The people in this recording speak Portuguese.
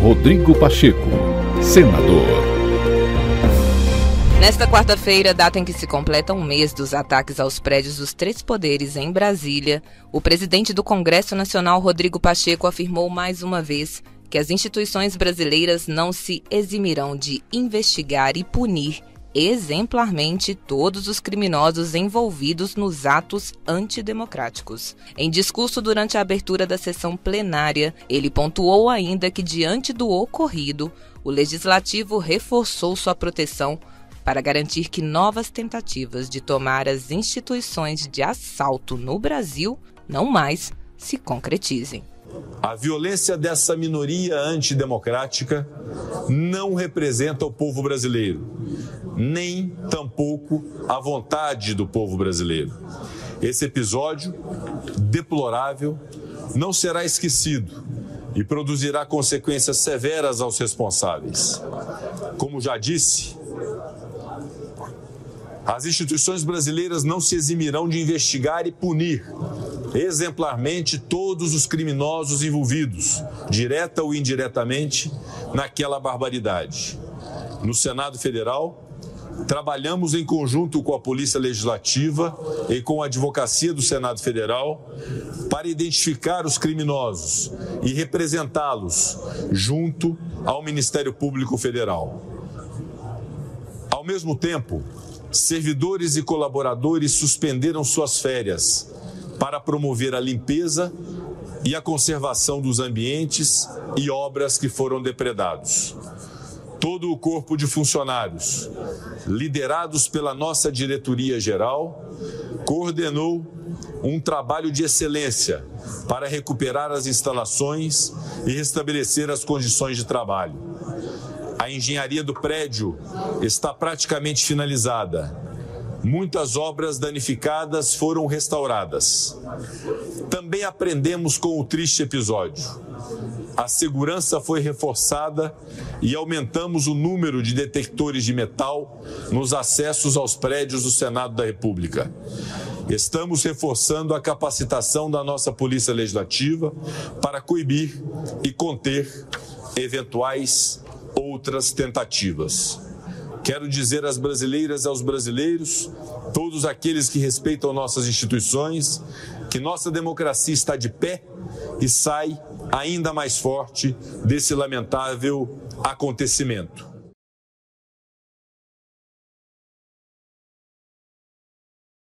Rodrigo Pacheco, senador. Nesta quarta-feira, data em que se completa um mês dos ataques aos prédios dos três poderes em Brasília, o presidente do Congresso Nacional, Rodrigo Pacheco, afirmou mais uma vez que as instituições brasileiras não se eximirão de investigar e punir exemplarmente todos os criminosos envolvidos nos atos antidemocráticos. Em discurso durante a abertura da sessão plenária, ele pontuou ainda que, diante do ocorrido, o legislativo reforçou sua proteção para garantir que novas tentativas de tomar as instituições de assalto no Brasil não mais se concretizem. A violência dessa minoria antidemocrática não representa o povo brasileiro, nem tampouco a vontade do povo brasileiro. Esse episódio deplorável não será esquecido e produzirá consequências severas aos responsáveis. Como já disse, as instituições brasileiras não se eximirão de investigar e punir exemplarmente todos os criminosos envolvidos, direta ou indiretamente, naquela barbaridade. No Senado Federal, trabalhamos em conjunto com a Polícia Legislativa e com a Advocacia do Senado Federal para identificar os criminosos e representá-los junto ao Ministério Público Federal. Ao mesmo tempo, servidores e colaboradores suspenderam suas férias para promover a limpeza e a conservação dos ambientes e obras que foram depredados. Todo o corpo de funcionários, liderados pela nossa diretoria geral, coordenou um trabalho de excelência para recuperar as instalações e restabelecer as condições de trabalho. A engenharia do prédio está praticamente finalizada Muitas obras danificadas foram restauradas. Também aprendemos com o triste episódio. A segurança foi reforçada e aumentamos o número de detectores de metal nos acessos aos prédios do Senado da República. Estamos reforçando a capacitação da nossa Polícia Legislativa para coibir e conter eventuais outras tentativas. Quero dizer às brasileiras e aos brasileiros, todos aqueles que respeitam nossas instituições, que nossa democracia está de pé e sai ainda mais forte desse lamentável acontecimento.